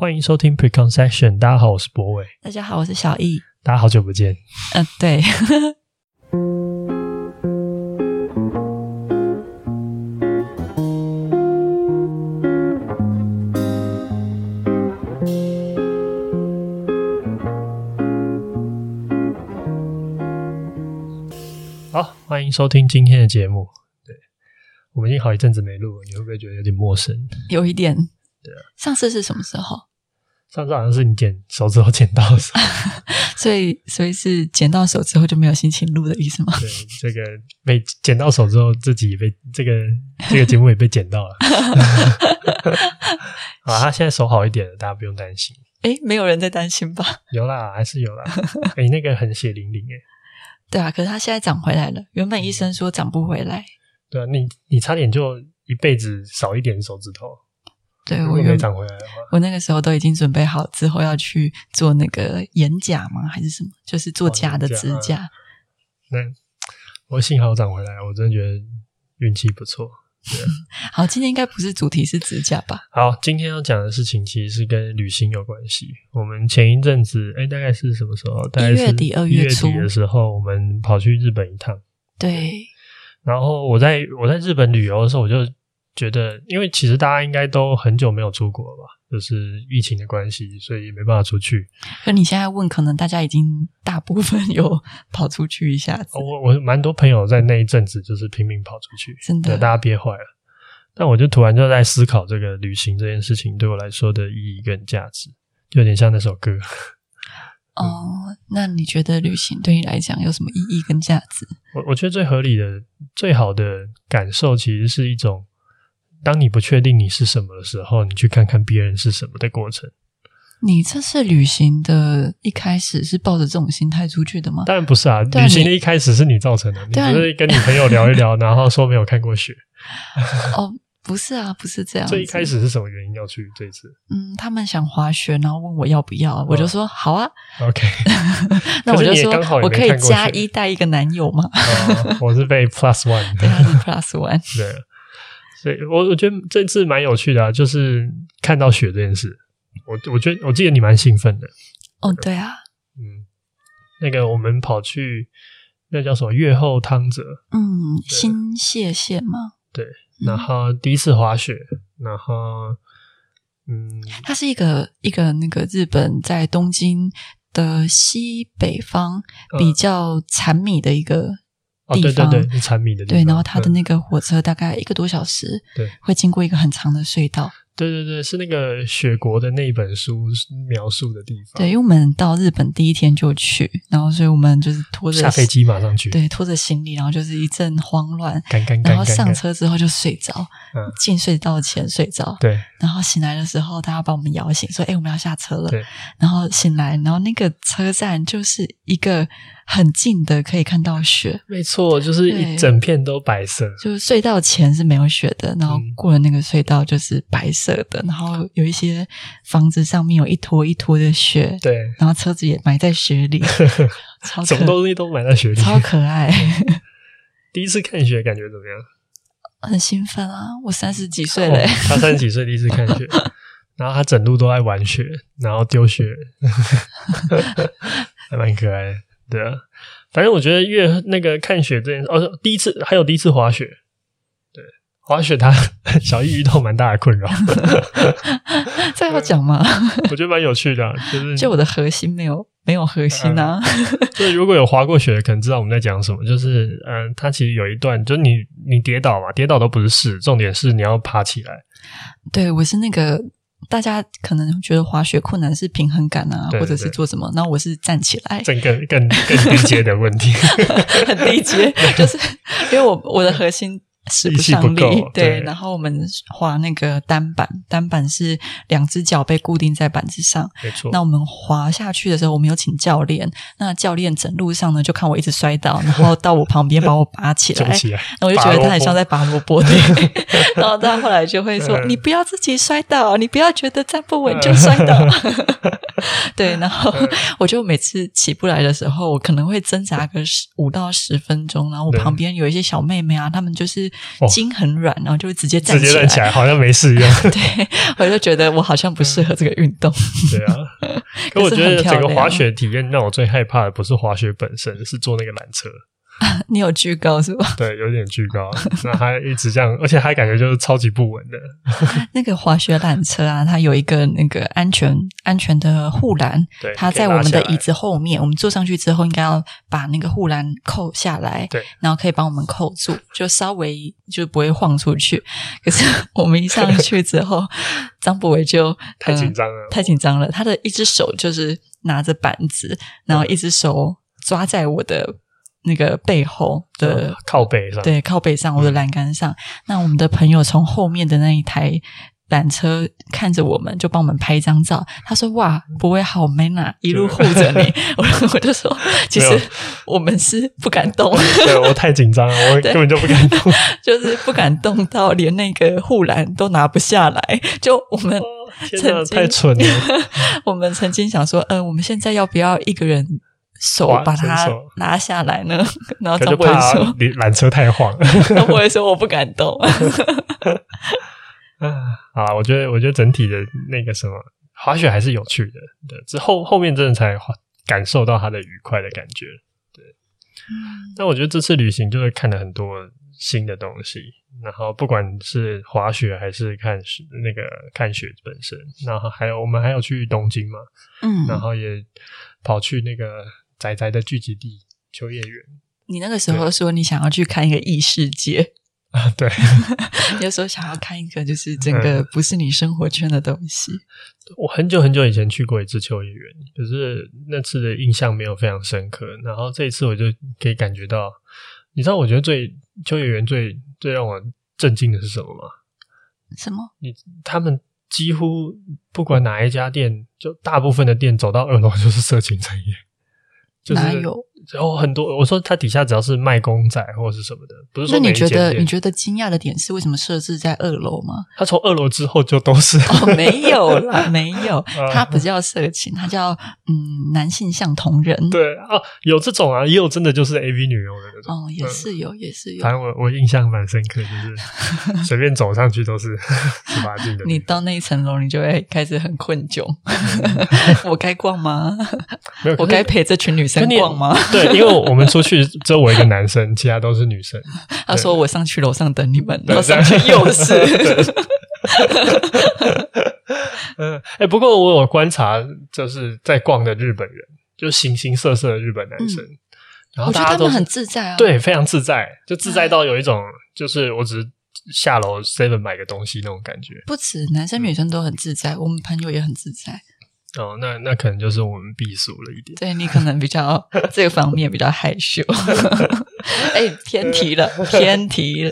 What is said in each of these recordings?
欢迎收听 Preconception。大家好，我是博伟。大家好，我是小易。大家好久不见。嗯、呃，对。好，欢迎收听今天的节目。对，我们已经好一阵子没录了，你会不会觉得有点陌生？有一点。对啊。上次是什么时候？上次好像是你剪手指头剪到手，所以所以是剪到手之后就没有心情录的意思吗？对，这个被剪到手之后，自己也被这个这个节目也被剪到了。啊，他现在手好一点了，大家不用担心。诶，没有人在担心吧？有啦，还是有啦。诶，那个很血淋淋诶。对啊，可是他现在长回来了。原本医生说长不回来。对啊，你你差点就一辈子少一点手指头。对，我没长回来的话，我那个时候都已经准备好之后要去做那个眼甲吗？还是什么？就是做假的指甲。哦、那我幸好长回来，我真的觉得运气不错。对、啊，好，今天应该不是主题是指甲吧？好，今天要讲的事情其实是跟旅行有关系。我们前一阵子，哎，大概是什么时候？大概月底、二月初的时候，我们跑去日本一趟。对。然后我在我在日本旅游的时候，我就。觉得，因为其实大家应该都很久没有出国了吧，就是疫情的关系，所以没办法出去。可你现在问，可能大家已经大部分有跑出去一下子。我我蛮多朋友在那一阵子就是拼命跑出去，真的，大家憋坏了。但我就突然就在思考这个旅行这件事情对我来说的意义跟价值，就有点像那首歌。哦、嗯，那你觉得旅行对你来讲有什么意义跟价值？我我觉得最合理的、最好的感受，其实是一种。当你不确定你是什么的时候，你去看看别人是什么的过程。你这次旅行的一开始是抱着这种心态出去的吗？当然不是啊，啊旅行的一开始是你造成的。你不是跟你朋友聊一聊，然后说没有看过雪。哦，不是啊，不是这样。最一开始是什么原因要去这次？嗯，他们想滑雪，然后问我要不要，我就说好啊。OK，那我就说我可以加一带一个男友吗？哦，我是被 Plus One，对，他是 Plus One，对。所以我我觉得这次蛮有趣的啊，就是看到雪这件事，我我觉得我记得你蛮兴奋的。哦，对啊，嗯，那个我们跑去那叫什么月后汤泽，嗯，新泻县吗？对，然后第一次滑雪，嗯、然后嗯，它是一个一个那个日本在东京的西北方比较产米的一个。哦，对对对，产米的地方。对，然后他的那个火车大概一个多小时，对，会经过一个很长的隧道。对对对，是那个雪国的那一本书描述的地方。对，因为我们到日本第一天就去，然后所以我们就是拖着下飞机马上去，对，拖着行李，然后就是一阵慌乱，干干干干干，然后上车之后就睡着，嗯，进隧道前睡着，对，然后醒来的时候，大家把我们摇醒，说：“哎，我们要下车了。”对，然后醒来，然后那个车站就是一个。很近的可以看到雪，没错，就是一整片都白色。就是隧道前是没有雪的，然后过了那个隧道就是白色的，嗯、然后有一些房子上面有一坨一坨的雪，对，然后车子也埋在雪里，什么东西都埋在雪里，超可爱。第一次看雪感觉怎么样？很兴奋啊！我三十几岁了、哦，他三十几岁第一次看雪，然后他整路都在玩雪，然后丢雪，还蛮可爱的。对啊，反正我觉得越那个看雪这件事，哦，第一次还有第一次滑雪，对，滑雪他 小易遇到蛮大的困扰 这要讲吗？我觉得蛮有趣的，就是就我的核心没有没有核心啊。所以如果有滑过雪的，可能知道我们在讲什么。就是嗯，它其实有一段，就是你你跌倒嘛，跌倒都不是事，重点是你要爬起来。对，我是那个。大家可能觉得滑雪困难是平衡感啊，对对对，或者是做什么？那我是站起来，整个更更低阶的问题，很低阶，就是因为我我的核心。使不上力，对，对，然后我们滑那个单板，单板是两只脚被固定在板子上，没错。那我们滑下去的时候，我们有请教练，那教练整路上呢，就看我一直摔倒，然后到我旁边把我拔起来，起来，那我就觉得他很像在拔萝卜，对。然后他后来就会说：“你不要自己摔倒，你不要觉得站不稳就摔倒。”对，然后我就每次起不来的时候，我可能会挣扎个十五到十分钟，然后我旁边有一些小妹妹啊，她们就是。筋很软，然后就会直接站直接站起来，好像没事一样。对，我就觉得我好像不适合这个运动。对啊，可我觉得整个滑雪体验让我最害怕的不是滑雪本身，是坐那个缆车。你有巨高是吧？对，有点巨高。那他一直这样，而且还感觉就是超级不稳的。那个滑雪缆车啊，它有一个那个安全安全的护栏，对，它在我们的椅子后面。我们坐上去之后，应该要把那个护栏扣下来，对，然后可以帮我们扣住，就稍微就不会晃出去。可是我们一上去之后，张博伟就太紧张了，呃，太紧张了。他的一只手就是拿着板子，然后一只手抓在我的。那个背后的靠背上，对，靠背上，我的栏杆上。嗯、那我们的朋友从后面的那一台缆车看着我们，就帮我们拍一张照。他说：“哇，不会好 man 啊，一路护着你。”我 我就说：“其实我们是不敢动，对，我太紧张了，我 根本就不敢动，就是不敢动到连那个护栏都拿不下来。就我们真的太蠢了，我们曾经想说，呃，我们现在要不要一个人？”手把它拿下来呢，然后张博伟说：“缆 车太晃。”张博伟说：“我不敢动。”啊，我觉得，我觉得整体的那个什么滑雪还是有趣的。对，之后后面真的才感受到它的愉快的感觉。对，那、嗯、我觉得这次旅行就是看了很多新的东西，然后不管是滑雪还是看那个看雪本身，然后还有我们还有去东京嘛，嗯，然后也跑去那个。宅宅的聚集地秋叶原，你那个时候说你想要去看一个异世界啊？对，有时候想要看一个就是整个不是你生活圈的东西。嗯、我很久很久以前去过一次秋叶原，可是那次的印象没有非常深刻。然后这一次我就可以感觉到，你知道，我觉得最秋叶原最最让我震惊的是什么吗？什么？你他们几乎不管哪一家店，就大部分的店走到二楼就是色情产业。哪有？然后很多，我说它底下只要是卖公仔或者是什么的，不是说。那你觉得你觉得惊讶的点是为什么设置在二楼吗？它从二楼之后就都是哦，没有啦，没有，它不叫色情，它叫嗯男性像同人。对啊，有这种啊，也有真的就是 AV 女优的那种。哦，也是有，嗯、也是有。反正我我印象蛮深刻，就是 随便走上去都是十八禁的。你到那一层楼，你就会开始很困窘。我该逛吗？我该陪这群女生逛吗？对，因为我们出去只有我一个男生，其他都是女生。他说：“我上去楼上等你们。”然后上去又 是。嗯，哎、欸，不过我有观察，就是在逛的日本人，就形形色色的日本男生，嗯、然后大家都很自在啊，对，非常自在，就自在到有一种，就是我只是下楼 seven 买个东西那种感觉。不止男生女生都很自在，嗯、我们朋友也很自在。哦，那那可能就是我们避俗了一点。对，你可能比较 这个方面比较害羞。哎，偏题了，偏题了。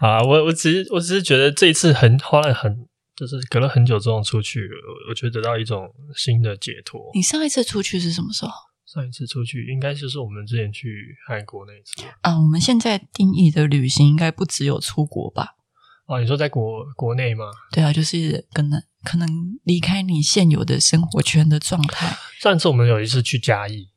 啊，我我只是我只是觉得这一次很花了很，就是隔了很久之后出去，我觉得得到一种新的解脱。你上一次出去是什么时候？上一次出去应该就是我们之前去韩国那一次啊。我们现在定义的旅行应该不只有出国吧？哦，你说在国国内吗？对啊，就是可能可能离开你现有的生活圈的状态。上次我们有一次去嘉义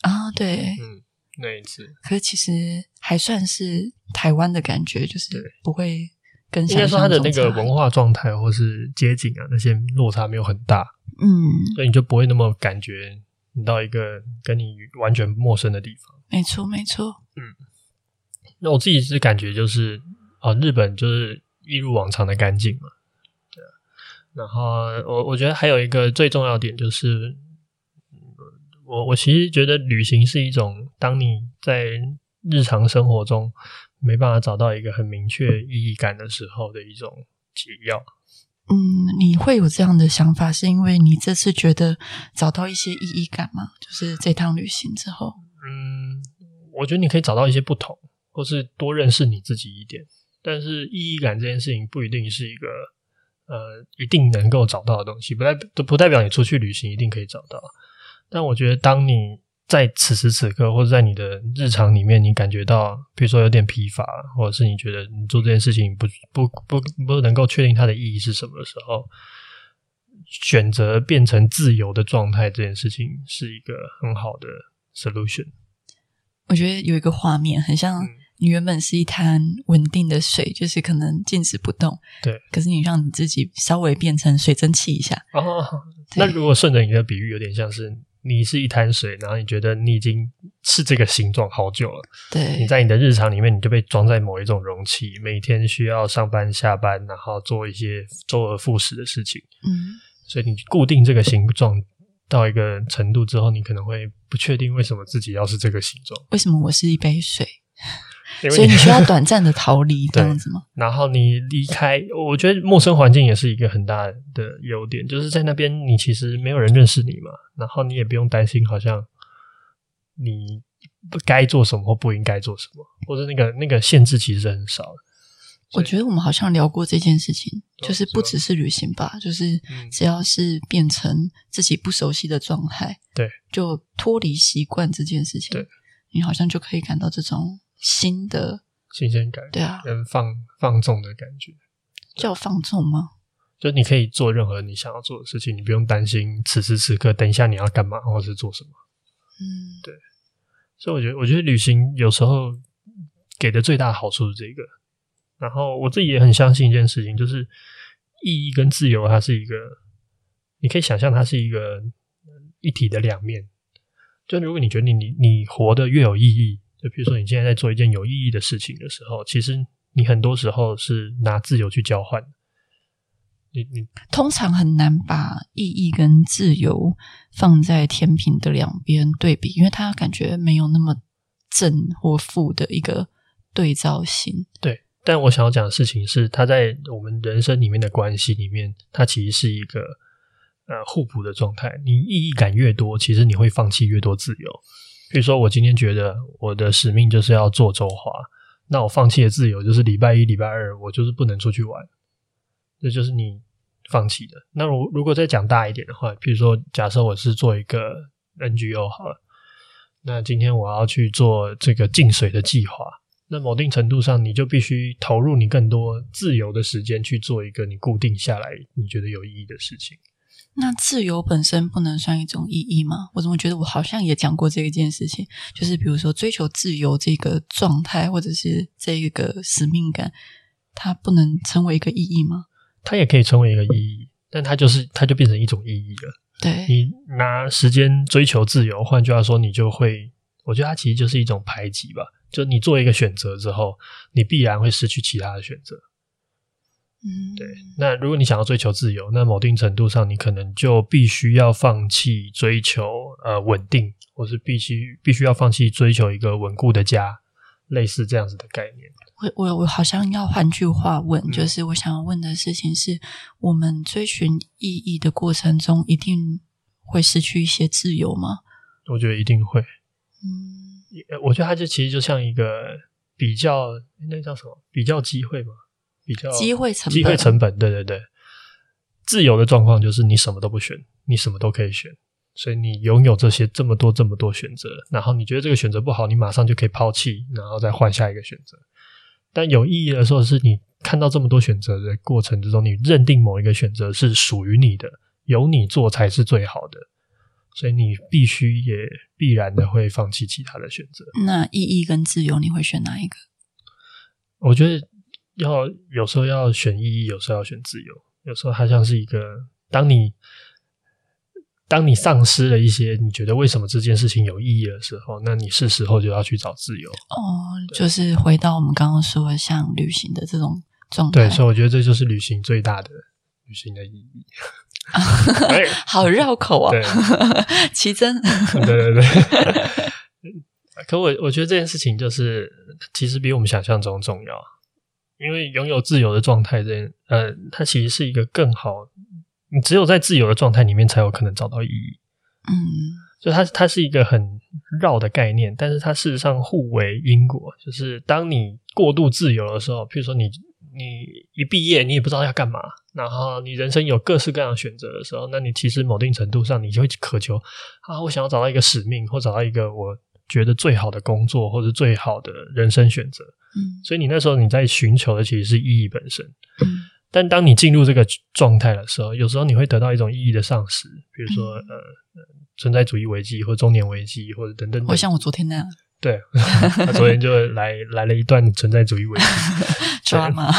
啊，对，嗯，那一次，可是其实还算是台湾的感觉，就是不会跟应该说它的那个文化状态或是街景啊那些落差没有很大，嗯，所以你就不会那么感觉你到一个跟你完全陌生的地方。没错，没错，嗯，那我自己是感觉就是啊，日本就是。一如往常的干净嘛，对。然后我我觉得还有一个最重要点就是，我我其实觉得旅行是一种，当你在日常生活中没办法找到一个很明确意义感的时候的一种解药。嗯，你会有这样的想法，是因为你这次觉得找到一些意义感吗？就是这趟旅行之后，嗯，我觉得你可以找到一些不同，或是多认识你自己一点。但是意义感这件事情不一定是一个呃一定能够找到的东西，不代都不代表你出去旅行一定可以找到。但我觉得，当你在此时此刻，或者在你的日常里面，你感觉到，比如说有点疲乏，或者是你觉得你做这件事情不不不不能够确定它的意义是什么的时候，选择变成自由的状态，这件事情是一个很好的 solution。我觉得有一个画面很像。你原本是一滩稳定的水，就是可能静止不动。对。可是你让你自己稍微变成水蒸气一下。哦。那如果顺着你的比喻，有点像是你是一滩水，然后你觉得你已经是这个形状好久了。对。你在你的日常里面，你就被装在某一种容器，每天需要上班下班，然后做一些周而复始的事情。嗯。所以你固定这个形状到一个程度之后，你可能会不确定为什么自己要是这个形状。为什么我是一杯水？所以你 需要短暂的逃离这样子吗？然后你离开，我觉得陌生环境也是一个很大的优点，就是在那边你其实没有人认识你嘛，然后你也不用担心好像你不该做什么或不应该做什么，或者那个那个限制其实很少的。我觉得我们好像聊过这件事情，就是不只是旅行吧，就是只要是变成自己不熟悉的状态，对，就脱离习惯这件事情，对，你好像就可以感到这种。新的新鲜感，对啊，跟放放纵的感觉，叫放纵吗？就你可以做任何你想要做的事情，你不用担心此时此刻等一下你要干嘛或是做什么。嗯，对。所以我觉得，我觉得旅行有时候给的最大的好处是这个。然后我自己也很相信一件事情，就是意义跟自由，它是一个，你可以想象它是一个一体的两面。就如果你觉得你你你活得越有意义。就比如说，你现在在做一件有意义的事情的时候，其实你很多时候是拿自由去交换。你你通常很难把意义跟自由放在天平的两边对比，因为它感觉没有那么正或负的一个对照性。对，但我想要讲的事情是，它在我们人生里面的关系里面，它其实是一个呃互补的状态。你意义感越多，其实你会放弃越多自由。比如说，我今天觉得我的使命就是要做周华，那我放弃的自由就是礼拜一、礼拜二我就是不能出去玩，这就是你放弃的。那如如果再讲大一点的话，比如说，假设我是做一个 NGO 好了，那今天我要去做这个净水的计划，那某定程度上，你就必须投入你更多自由的时间去做一个你固定下来你觉得有意义的事情。那自由本身不能算一种意义吗？我怎么觉得我好像也讲过这一件事情，就是比如说追求自由这个状态，或者是这个使命感，它不能成为一个意义吗？它也可以成为一个意义，但它就是它就变成一种意义了。对，你拿时间追求自由，换句话说，你就会，我觉得它其实就是一种排挤吧。就你做一个选择之后，你必然会失去其他的选择。嗯，对。那如果你想要追求自由，那某定程度上，你可能就必须要放弃追求呃稳定，或是必须必须要放弃追求一个稳固的家，类似这样子的概念。我我我好像要换句话问，嗯，就是我想要问的事情是：我们追寻意义的过程中，一定会失去一些自由吗？我觉得一定会。嗯，我觉得它就其实就像一个比较，那叫什么？比较机会吗？比较机会成本，机会成本，对对对。自由的状况就是你什么都不选，你什么都可以选，所以你拥有这些这么多这么多选择，然后你觉得这个选择不好，你马上就可以抛弃，然后再换下一个选择。但有意义的时候，是你看到这么多选择的过程之中，你认定某一个选择是属于你的，由你做才是最好的，所以你必须也必然的会放弃其他的选择。那意义跟自由，你会选哪一个？我觉得。要有时候要选意义，有时候要选自由。有时候它像是一个，当你当你丧失了一些你觉得为什么这件事情有意义的时候，那你是时候就要去找自由。哦，就是回到我们刚刚说的像旅行的这种状态。对，所以我觉得这就是旅行最大的旅行的意义。好绕口啊！奇珍，对对对。可我我觉得这件事情就是其实比我们想象中重要。因为拥有自由的状态，这呃，它其实是一个更好。你只有在自由的状态里面，才有可能找到意义。嗯，所以它它是一个很绕的概念，但是它事实上互为因果。就是当你过度自由的时候，譬如说你你一毕业，你也不知道要干嘛，然后你人生有各式各样的选择的时候，那你其实某定程度上，你就会渴求啊，我想要找到一个使命，或找到一个我觉得最好的工作，或者最好的人生选择。嗯，所以你那时候你在寻求的其实是意义本身。嗯，但当你进入这个状态的时候，有时候你会得到一种意义的丧失，比如说、嗯、呃存在主义危机或中年危机或者等等等。会像我昨天那样。对，他昨天就来来了一段存在主义危机，抓嘛。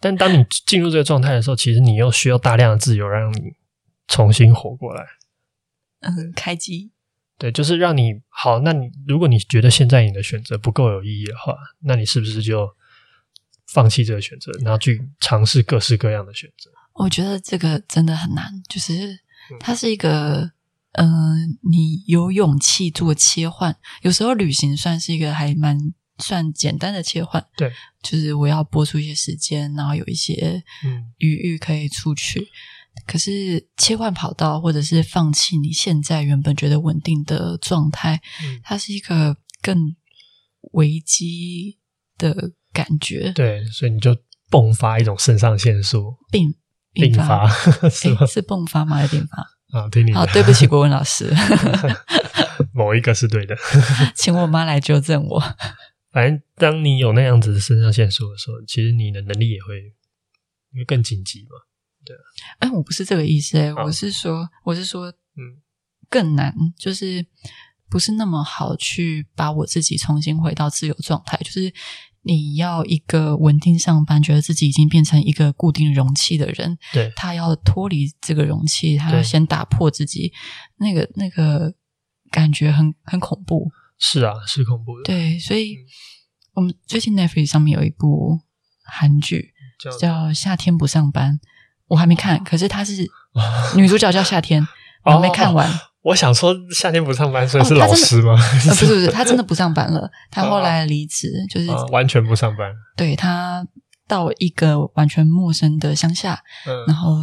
但当你进入这个状态的时候，其实你又需要大量的自由，让你重新活过来。嗯，开机。对，就是让你好。那你如果你觉得现在你的选择不够有意义的话，那你是不是就放弃这个选择，然后去尝试各式各样的选择？我觉得这个真的很难，就是它是一个，嗯、呃，你有勇气做切换。有时候旅行算是一个还蛮算简单的切换，对，就是我要播出一些时间，然后有一些嗯余裕可以出去。嗯可是切换跑道，或者是放弃你现在原本觉得稳定的状态，嗯，它是一个更危机的感觉。对，所以你就迸发一种肾上腺素，并并发 是吗？是迸发吗？还是并发？啊，听你的。好，对不起，国文老师，某一个是对的，请我妈来纠正我。反正当你有那样子的肾上腺素的时候，其实你的能力也会会更紧急嘛。对，哎，我不是这个意思，哎，我是说，我是说，嗯，更难，就是不是那么好去把我自己重新回到自由状态。就是你要一个稳定上班，觉得自己已经变成一个固定容器的人，对，他要脱离这个容器，他要先打破自己，那个那个感觉很很恐怖。是啊，是恐怖的。对，所以我们最近 Netflix 上面有一部韩剧叫《夏天不上班》。我还没看，可是她是女主角叫夏天，我还没看完。哦、我想说夏天不上班，所以是老师吗？哦呃、不是不是，她真的不上班了。她后来离职，就是、哦、完全不上班。对，她到一个完全陌生的乡下，嗯、然后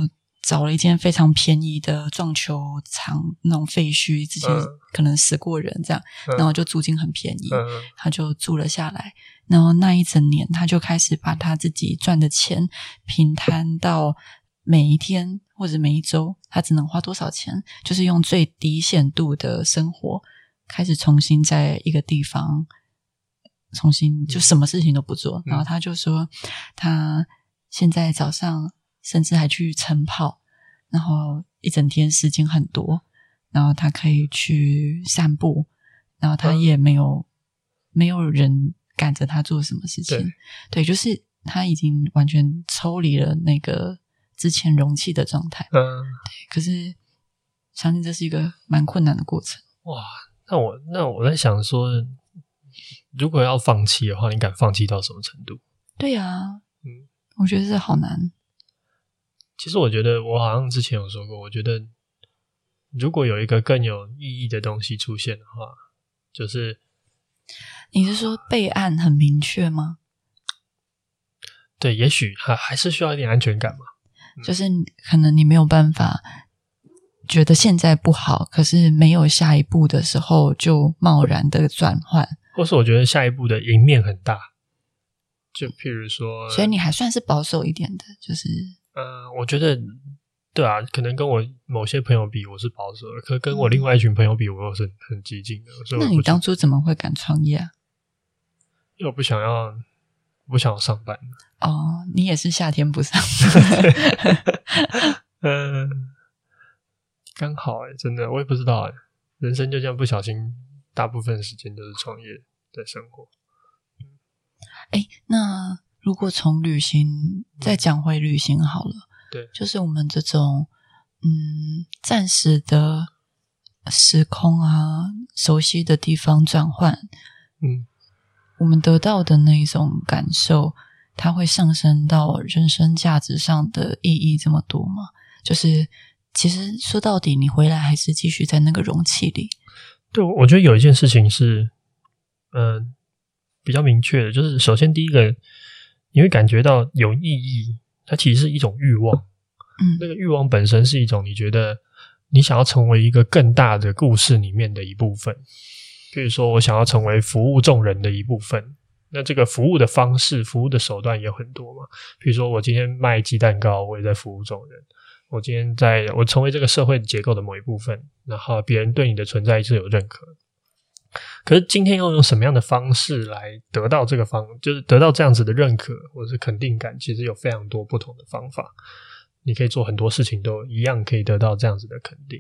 找了一间非常便宜的撞球场，那种废墟，之前可能死过人这样，嗯、然后就租金很便宜，她、嗯、就住了下来。然后那一整年，她就开始把她自己赚的钱平摊到。每一天或者每一周，他只能花多少钱？就是用最低限度的生活，开始重新在一个地方重新就什么事情都不做。嗯、然后他就说，他现在早上甚至还去晨跑，然后一整天时间很多，然后他可以去散步，然后他也没有、嗯、没有人赶着他做什么事情。对，对，就是他已经完全抽离了那个。之前容器的状态，嗯，对，可是相信这是一个蛮困难的过程。哇，那我那我在想说，如果要放弃的话，你敢放弃到什么程度？对呀、啊，嗯，我觉得这好难。其实我觉得，我好像之前有说过，我觉得如果有一个更有意义的东西出现的话，就是你是说备案很明确吗？对，也许还还是需要一点安全感嘛。就是可能你没有办法觉得现在不好，可是没有下一步的时候就贸然的转换，或是我觉得下一步的赢面很大，就譬如说，所以你还算是保守一点的，就是，呃，我觉得对啊，可能跟我某些朋友比，我是保守的，可跟我另外一群朋友比，我又是很激进的。所以那你当初怎么会敢创业啊？因为我不想要。不想上班。哦，你也是夏天不上班，嗯，刚好哎，真的我也不知道哎，人生就这样不小心，大部分时间都是创业在生活。哎，那如果从旅行再讲回旅行好了，嗯、对，就是我们这种嗯暂时的时空啊，熟悉的地方转换，嗯。我们得到的那一种感受，它会上升到人生价值上的意义这么多吗？就是其实说到底，你回来还是继续在那个容器里。对，我觉得有一件事情是，嗯、呃，比较明确的，就是首先第一个，你会感觉到有意义，它其实是一种欲望。嗯，那个欲望本身是一种你觉得你想要成为一个更大的故事里面的一部分。比如说，我想要成为服务众人的一部分，那这个服务的方式、服务的手段也很多嘛。比如说，我今天卖鸡蛋糕，我也在服务众人。我今天在我成为这个社会结构的某一部分，然后别人对你的存在是有认可。可是今天要用什么样的方式来得到这个方，就是得到这样子的认可或者是肯定感？其实有非常多不同的方法，你可以做很多事情，都一样可以得到这样子的肯定。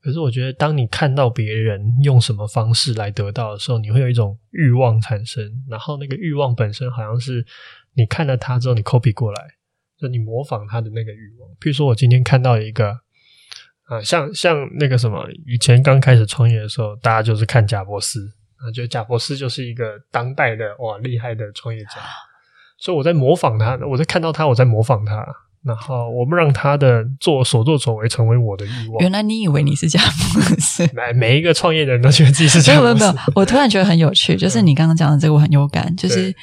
可是我觉得，当你看到别人用什么方式来得到的时候，你会有一种欲望产生。然后那个欲望本身好像是你看了他之后，你 copy 过来，就你模仿他的那个欲望。譬如说，我今天看到一个啊、像像那个什么，以前刚开始创业的时候，大家就是看贾伯斯啊，觉得贾伯斯就是一个当代的哇厉害的创业家，所以我在模仿他，我在看到他，我在模仿他。然后我们让他的做所作所为成为我的欲望。原来你以为你是贾伯斯？来，每一个创业的人都觉得自己是贾伯斯。没有没有没有，我突然觉得很有趣，就是你刚刚讲的这个我很有感。就是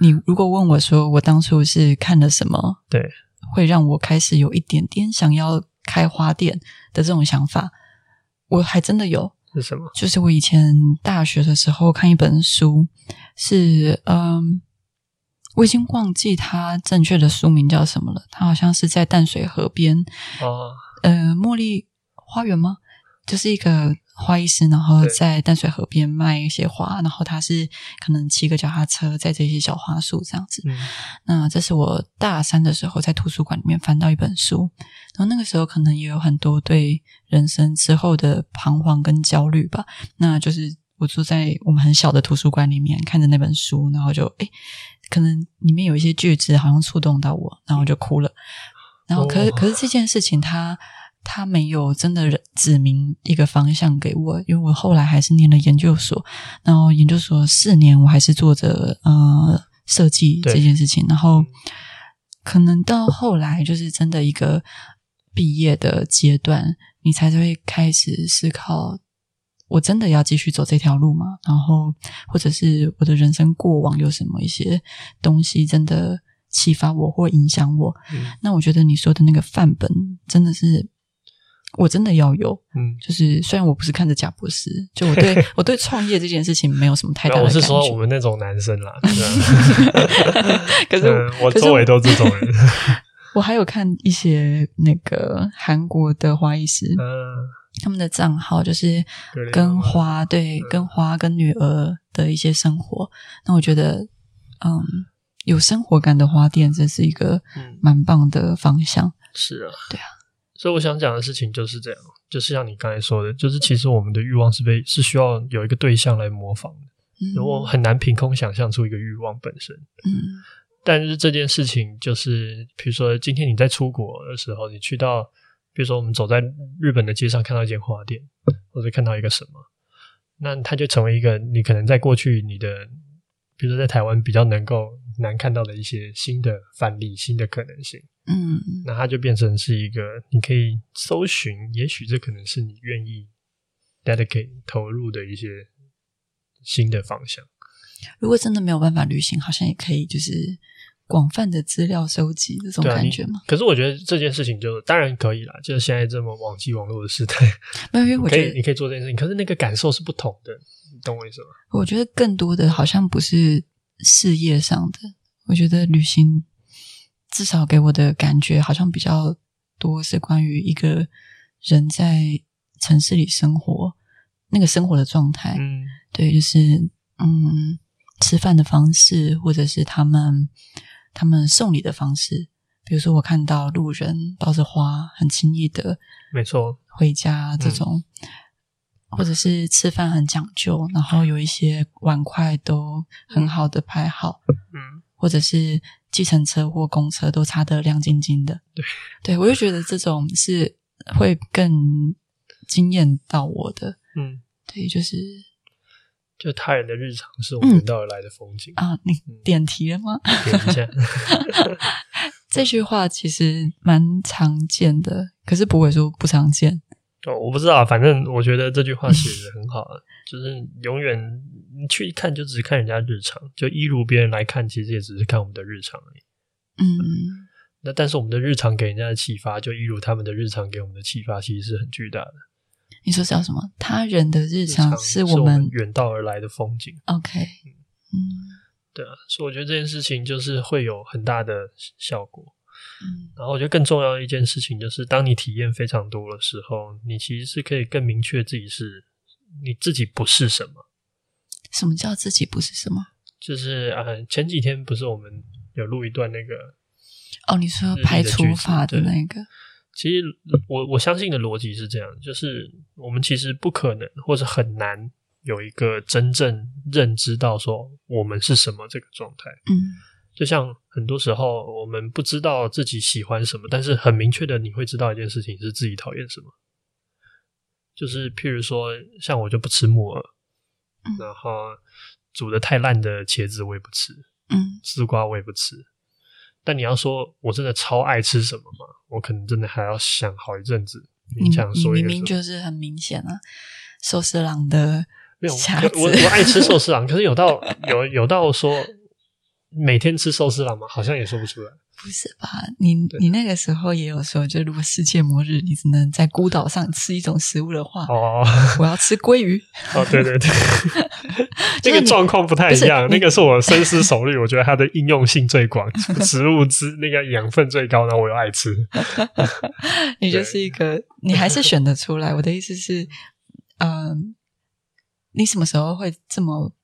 你如果问我说我当初是看了什么，对，会让我开始有一点点想要开花店的这种想法，我还真的有。是什么？就是我以前大学的时候看一本书，是嗯。我已经忘记它正确的书名叫什么了。它好像是在淡水河边，哦，呃，茉莉花园吗？就是一个花艺师，然后在淡水河边卖一些花，然后他是可能骑个脚踏车在这些小花树这样子。嗯，那这是我大三的时候在图书馆里面翻到一本书，然后那个时候可能也有很多对人生之后的彷徨跟焦虑吧。那就是我住在我们很小的图书馆里面看着那本书，然后就诶可能里面有一些句子好像触动到我，然后我就哭了。然后可是，可是可是这件事情他，他他没有真的指明一个方向给我，因为我后来还是念了研究所，然后研究所四年我还是做着呃设计这件事情。然后可能到后来就是真的一个毕业的阶段，你才会开始思考。我真的要继续走这条路吗？然后，或者是我的人生过往有什么一些东西真的启发我或影响我？嗯，那我觉得你说的那个范本真的是我真的要有。嗯，就是虽然我不是看着贾博士，就我对 我对创业这件事情没有什么太大。我是说我们那种男生啦，可是、嗯、我周围都是这种人。我还有看一些那个韩国的花艺师。嗯他们的账号就是跟花，对，跟花跟女儿的一些生活。那我觉得，嗯，有生活感的花店，这是一个蛮棒的方向。是啊，对啊。所以我想讲的事情就是这样，就是像你刚才说的，就是其实我们的欲望是被是需要有一个对象来模仿的。嗯，我很难凭空想象出一个欲望本身。嗯，但是这件事情就是，比如说今天你在出国的时候，你去到。比如说，我们走在日本的街上，看到一间花店，或者看到一个什么，那它就成为一个你可能在过去你的，比如说在台湾比较能够难看到的一些新的范例、新的可能性。嗯，那它就变成是一个你可以搜寻，也许这可能是你愿意 dedicate 投入的一些新的方向。如果真的没有办法旅行，好像也可以，就是。广泛的资料收集这种感觉吗？可是我觉得这件事情就当然可以啦，就是现在这么网际网络的时代，没有，因为我觉得你可以，你可以做这件事情。可是那个感受是不同的，你懂我意思吗？我觉得更多的好像不是事业上的，我觉得旅行至少给我的感觉好像比较多是关于一个人在城市里生活那个生活的状态。嗯，对，就是嗯，吃饭的方式，或者是他们。他们送礼的方式，比如说我看到路人抱着花，很轻易的，没错，回家这种，嗯、或者是吃饭很讲究，然后有一些碗筷都很好的排好，嗯，或者是计程车或公车都擦得亮晶晶的，对，对我就觉得这种是会更惊艳到我的，嗯，对，就是。就他人的日常是我们远道而来的风景、嗯、啊！你点题了吗？嗯、点一下。这句话其实蛮常见的，可是不会说不常见。哦，我不知道，反正我觉得这句话写的很好，就是永远你去一看就只看人家日常，就一如别人来看，其实也只是看我们的日常而已。嗯，那但是我们的日常给人家的启发，就一如他们的日常给我们的启发，其实是很巨大的。你说叫什么？他人的日常是我们远道而来的风景。OK，嗯，对啊，所以我觉得这件事情就是会有很大的效果。嗯，然后我觉得更重要的一件事情就是，当你体验非常多的时候，你其实是可以更明确自己是你自己不是什么。什么叫自己不是什么？就是啊，前几天不是我们有录一段那个哦，你说排除法的那个。其实我我相信的逻辑是这样，就是我们其实不可能或者很难有一个真正认知到说我们是什么这个状态。嗯，就像很多时候我们不知道自己喜欢什么，但是很明确的你会知道一件事情是自己讨厌什么。就是譬如说，像我就不吃木耳，嗯，然后煮的太烂的茄子我也不吃，嗯，丝瓜我也不吃。但你要说我真的超爱吃什么吗？我可能真的还要想好一阵子。你想说，明明就是很明显啊，寿司郎的没有我 我爱吃寿司郎，可是有到有有到说每天吃寿司郎吗？好像也说不出来。不是吧？你你那个时候也有说，就如果世界末日，你只能在孤岛上吃一种食物的话，哦，我要吃鲑鱼。哦，对对对，这个状况不太一样。那个是我深思熟虑，我觉得它的应用性最广，植物之那个养分最高，然后我又爱吃。你就是一个，你还是选得出来。我的意思是，嗯、呃，你什么时候会这么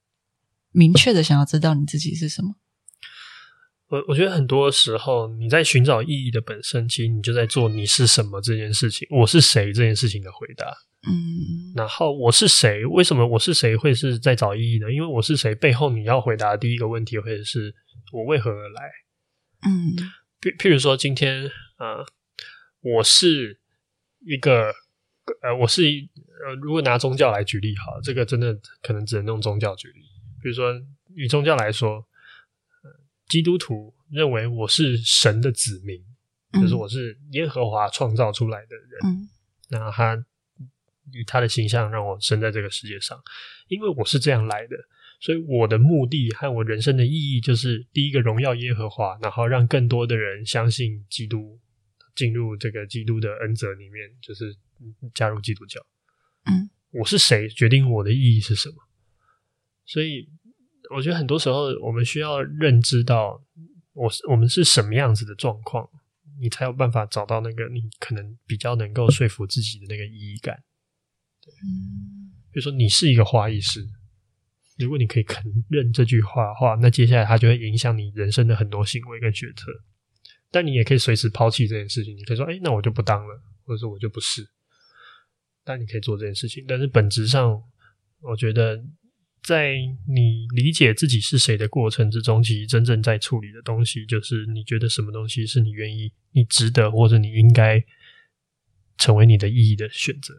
明确的想要知道你自己是什么？我我觉得很多时候你在寻找意义的本身，其实你就在做你是什么这件事情，我是谁这件事情的回答。嗯，然后我是谁？为什么我是谁会是在找意义呢？因为我是谁背后你要回答的第一个问题会是我为何而来？嗯，譬譬如说今天啊、呃，我是一个呃，我是一呃，如果拿宗教来举例哈，这个真的可能只能用宗教举例。比如说以宗教来说。基督徒认为我是神的子民，嗯、就是我是耶和华创造出来的人。嗯，那他以他的形象让我生在这个世界上，因为我是这样来的，所以我的目的和我人生的意义就是第一个荣耀耶和华，然后让更多的人相信基督，进入这个基督的恩泽里面，就是加入基督教。嗯，我是谁决定我的意义是什么？所以。我觉得很多时候，我们需要认知到我是我们是什么样子的状况，你才有办法找到那个你可能比较能够说服自己的那个意义感。对，比如说你是一个花艺师，如果你可以肯认这句话的话，那接下来它就会影响你人生的很多行为跟决策。但你也可以随时抛弃这件事情，你可以说：“哎，那我就不当了，或者说我就不是。”但你可以做这件事情，但是本质上，我觉得。在你理解自己是谁的过程之中，其实真正在处理的东西，就是你觉得什么东西是你愿意、你值得或者你应该成为你的意义的选择。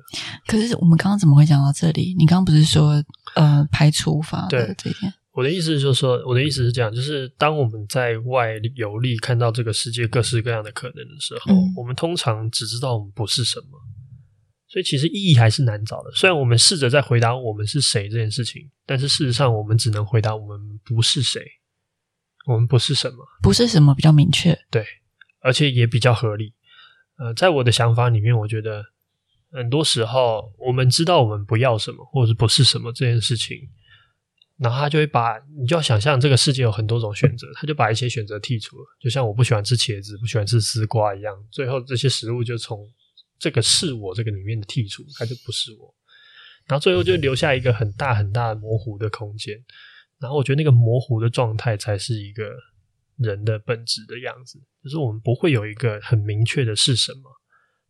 可是我们刚刚怎么会讲到这里？你刚刚不是说呃排除法对这一点？我的意思就是说，我的意思是这样，就是当我们在外游历，看到这个世界各式各样的可能的时候，嗯、我们通常只知道我们不是什么。所以其实意义还是难找的。虽然我们试着在回答我们是谁这件事情，但是事实上我们只能回答我们不是谁，我们不是什么，不是什么比较明确，对，而且也比较合理。呃，在我的想法里面，我觉得很多时候我们知道我们不要什么，或者是不是什么这件事情，然后他就会把你就要想象这个世界有很多种选择，他就把一些选择剔除了。就像我不喜欢吃茄子，不喜欢吃丝瓜一样，最后这些食物就从。这个是我这个里面的剔除，它就不是我，然后最后就留下一个很大很大的模糊的空间，然后我觉得那个模糊的状态才是一个人的本质的样子，就是我们不会有一个很明确的是什么，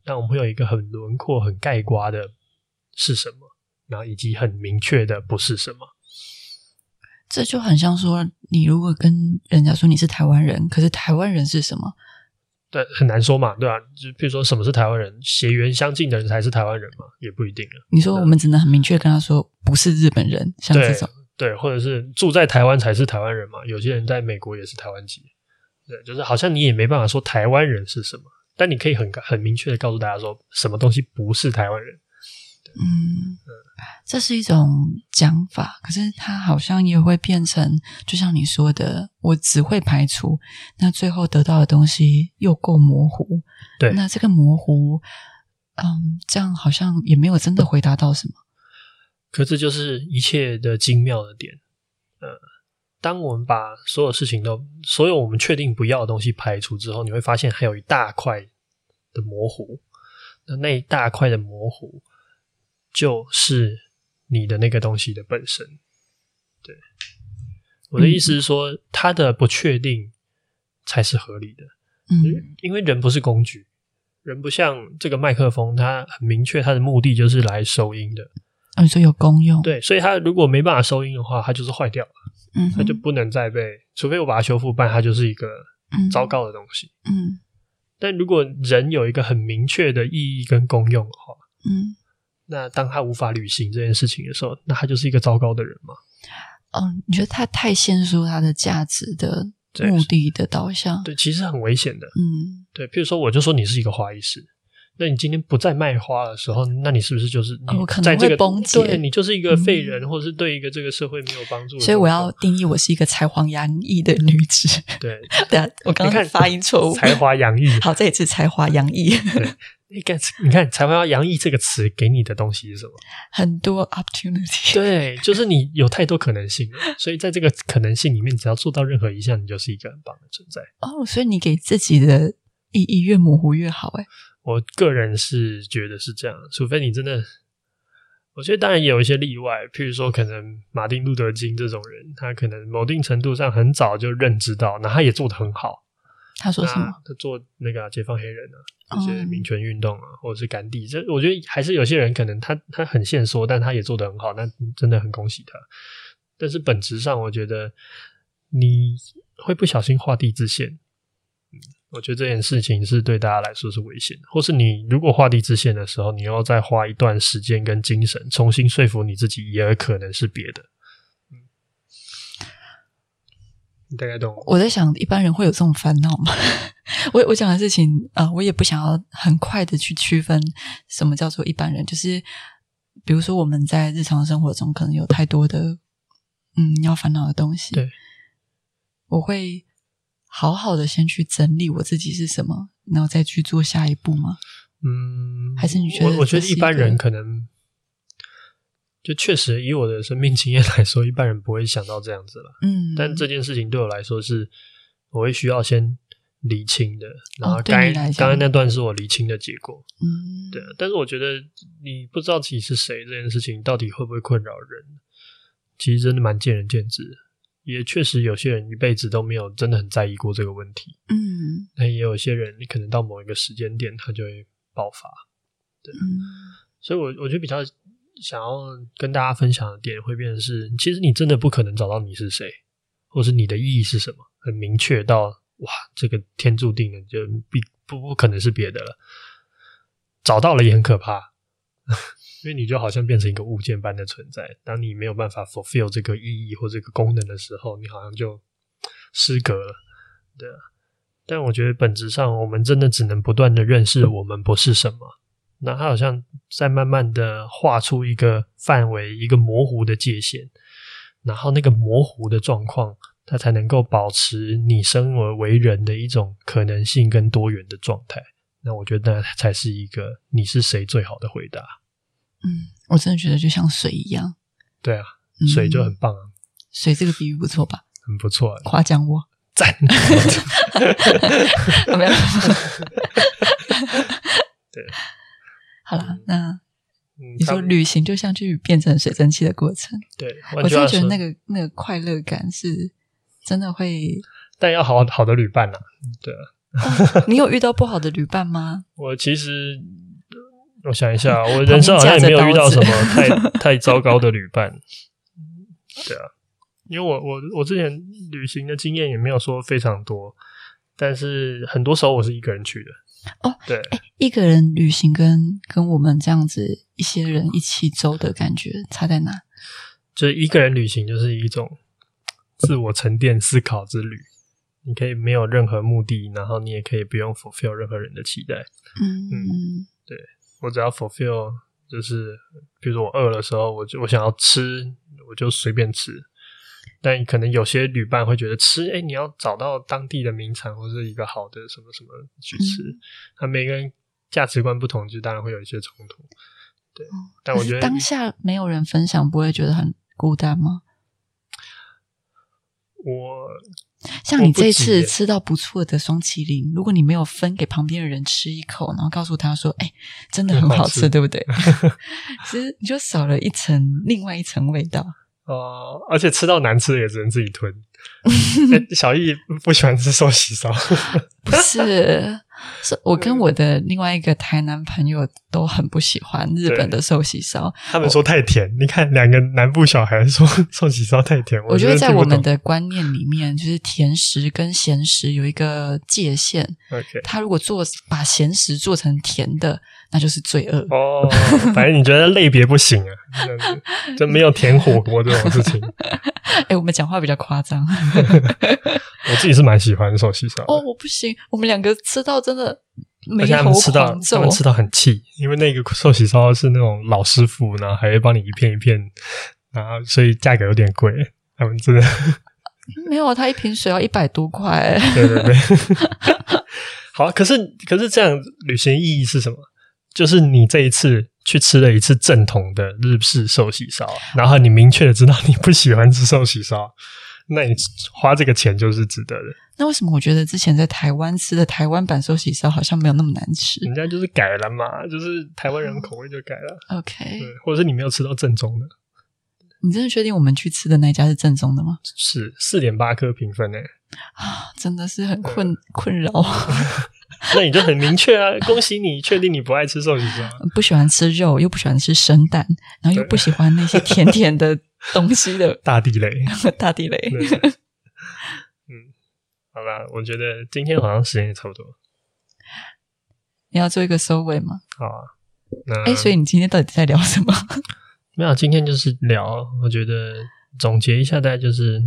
但我们会有一个很轮廓、很盖刮的是什么，然后以及很明确的不是什么。这就很像说，你如果跟人家说你是台湾人，可是台湾人是什么？对，很难说嘛，对吧？就比如说，什么是台湾人？血缘相近的人才是台湾人嘛，也不一定啊。你说我们只能很明确跟他说，不是日本人，像这种，对，对，或者是住在台湾才是台湾人嘛？有些人在美国也是台湾籍，对，就是好像你也没办法说台湾人是什么，但你可以很很明确的告诉大家说，什么东西不是台湾人。嗯，这是一种讲法，可是它好像也会变成，就像你说的，我只会排除，那最后得到的东西又够模糊。对，那这个模糊，嗯，这样好像也没有真的回答到什么。可这就是一切的精妙的点。呃，当我们把所有事情都，所有我们确定不要的东西排除之后，你会发现还有一大块的模糊。那那一大块的模糊。就是你的那个东西的本身，对，我的意思是说，它的不确定才是合理的，嗯，因为人不是工具，人不像这个麦克风，它很明确，它的目的就是来收音的。嗯、哦，所以有功用。对，所以它如果没办法收音的话，它就是坏掉了。嗯哼，它就不能再被，除非我把它修复，不然它就是一个糟糕的东西。嗯，但如果人有一个很明确的意义跟功用的话，嗯，那当他无法履行这件事情的时候，那他就是一个糟糕的人嘛。嗯，你觉得他太限缩他的价值的目的的导向？对，其实很危险的。嗯，对，譬如说，我就说你是一个花艺师。那你今天不再卖花的时候，那你是不是就是你在这个崩解？对，你就是一个废人，嗯、或者是对一个这个社会没有帮助。所以我要定义我是一个才华洋溢的女子。对，对啊，我刚刚发音错误。才华洋溢，好，这一次才华洋溢。对，你看，你看“才华洋溢”这个词给你的东西是什么？很多 opportunity。对，就是你有太多可能性了。所以在这个可能性里面，只要做到任何一项，你就是一个很棒的存在。哦，所以你给自己的意义越模糊越好，哎。我个人是觉得是这样，除非你真的，我觉得当然也有一些例外，譬如说可能马丁路德金这种人，他可能某定程度上很早就认知到，那他也做得很好。他说什么？他做那个、啊、解放黑人啊，这些民权运动啊，嗯、或者是甘地，这我觉得还是有些人可能他他很限缩，但他也做得很好，那真的很恭喜他。但是本质上，我觉得你会不小心画地自限。我觉得这件事情是对大家来说是危险的，或是你如果画地自限的时候，你要再花一段时间跟精神重新说服你自己，也可能是别的。嗯，你大概懂我。我在想，一般人会有这种烦恼吗？我我讲的事情啊、呃，我也不想要很快的去区分什么叫做一般人，就是比如说我们在日常生活中可能有太多的嗯要烦恼的东西，对，我会。好好的先去整理我自己是什么，然后再去做下一步吗？嗯，还是你觉得？我我觉得一般人可能就确实以我的生命经验来说，一般人不会想到这样子了。嗯，但这件事情对我来说是我会需要先理清的。然后刚刚刚那段是我理清的结果。嗯，对。但是我觉得你不知道自己是谁这件事情到底会不会困扰人，其实真的蛮见仁见智的。也确实有些人一辈子都没有真的很在意过这个问题，嗯，那也有些人，你可能到某一个时间点，他就会爆发，对，嗯，所以我我觉得比较想要跟大家分享的点，会变成是，其实你真的不可能找到你是谁，或是你的意义是什么，很明确到哇，这个天注定的，就必不不可能是别的了，找到了也很可怕。因为你就好像变成一个物件般的存在，当你没有办法 fulfill 这个意义或这个功能的时候，你好像就失格了，对啊。但我觉得本质上，我们真的只能不断的认识我们不是什么。那它好像在慢慢的画出一个范围，一个模糊的界限，然后那个模糊的状况，它才能够保持你生而为人的一种可能性跟多元的状态。那我觉得那才是一个你是谁最好的回答。嗯，我真的觉得就像水一样。对啊，水就很棒啊。嗯、水这个比喻不错吧？很不错，夸奖我赞。没有。对，好了，那你说旅行就像去变成水蒸气的过程。对，我真的觉得那个那个快乐感是真的会，但要好好的旅伴啊。对啊、哦，你有遇到不好的旅伴吗？我其实。我想一下，我人生好像也没有遇到什么 太太糟糕的旅伴。对啊，因为我我我之前旅行的经验也没有说非常多，但是很多时候我是一个人去的。哦，对，一个人旅行跟跟我们这样子一些人一起走的感觉差在哪？就是一个人旅行就是一种自我沉淀思考之旅，你可以没有任何目的，然后你也可以不用 fulfill 任何人的期待。嗯嗯，对。我只要 fulfill，就是比如说我饿的时候，我就我想要吃，我就随便吃。但可能有些旅伴会觉得吃，哎，你要找到当地的名产或者一个好的什么什么去吃。那、嗯、每个人价值观不同，就当然会有一些冲突。对，但我觉得当下没有人分享，不会觉得很孤单吗？我。像你这次吃到不错的双麒麟，如果你没有分给旁边的人吃一口，然后告诉他说：“哎、欸，真的很好吃，好吃对不对？” 其实你就少了一层，另外一层味道。哦、呃，而且吃到难吃的也只能自己吞。欸、小易不喜欢吃寿喜烧，不是是我跟我的另外一个台南朋友都很不喜欢日本的寿喜烧，他们说太甜。你看两个南部小孩说寿喜烧太甜，我觉得在我们的观念里面，就是甜食跟咸食有一个界限。OK，他如果做把咸食做成甜的，那就是罪恶。哦，反正你觉得类别不行啊，就没有甜火锅这种事情。哎，我们讲话比较夸张。我自己是蛮喜欢寿喜烧。哦，我不行，我们两个吃到真的眉头，而且他们吃到他们吃到很气，因为那个寿喜烧是那种老师傅，然后还会帮你一片一片，然后所以价格有点贵。他们真的 没有，他一瓶水要一百多块。对对对。好，可是可是这样旅行意义是什么？就是你这一次去吃了一次正统的日式寿喜烧，然后你明确的知道你不喜欢吃寿喜烧。那你花这个钱就是值得的。那为什么我觉得之前在台湾吃的台湾版寿喜烧好像没有那么难吃？人家就是改了嘛，就是台湾人口味就改了。Oh, OK，对，或者是你没有吃到正宗的。你真的确定我们去吃的那家是正宗的吗？是四点八颗评分诶啊，真的是很困困扰。那你就很明确啊！恭喜你，确定你不爱吃寿喜烧，不喜欢吃肉，又不喜欢吃生蛋，然后又不喜欢那些甜甜的东西的 大地雷，大地雷。嗯，好吧，我觉得今天好像时间也差不多。你要做一个收尾吗？好啊。那哎，所以你今天到底在聊什么？没有，今天就是聊。我觉得总结一下，大概就是，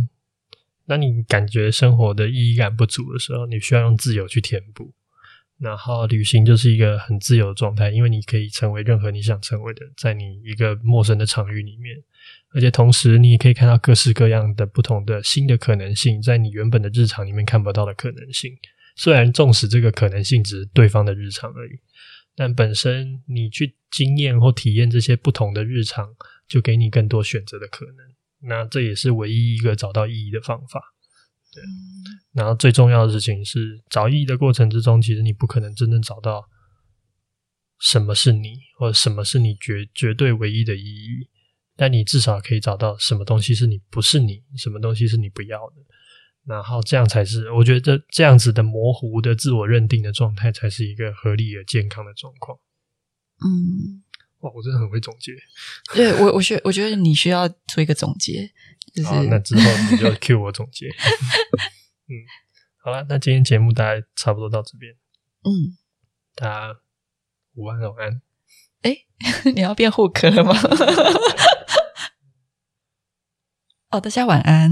当你感觉生活的意义感不足的时候，你需要用自由去填补。然后旅行就是一个很自由的状态，因为你可以成为任何你想成为的，在你一个陌生的场域里面，而且同时你也可以看到各式各样的不同的新的可能性，在你原本的日常里面看不到的可能性。虽然纵使这个可能性只是对方的日常而已，但本身你去经验或体验这些不同的日常，就给你更多选择的可能。那这也是唯一一个找到意义的方法。对。然后最重要的事情是，找意义的过程之中，其实你不可能真正找到什么是你，或者什么是你绝绝对唯一的意义。但你至少可以找到什么东西是你不是你，什么东西是你不要的。然后这样才是，我觉得这样子的模糊的自我认定的状态，才是一个合理而健康的状况。嗯，哇，我真的很会总结。对，我，我觉我觉得你需要做一个总结。就是、好，那之后你就 cue 我总结。嗯，好了，那今天节目大概差不多到这边。嗯，大家午安，晚安。哎，你要变护科了吗？哦，大家晚安。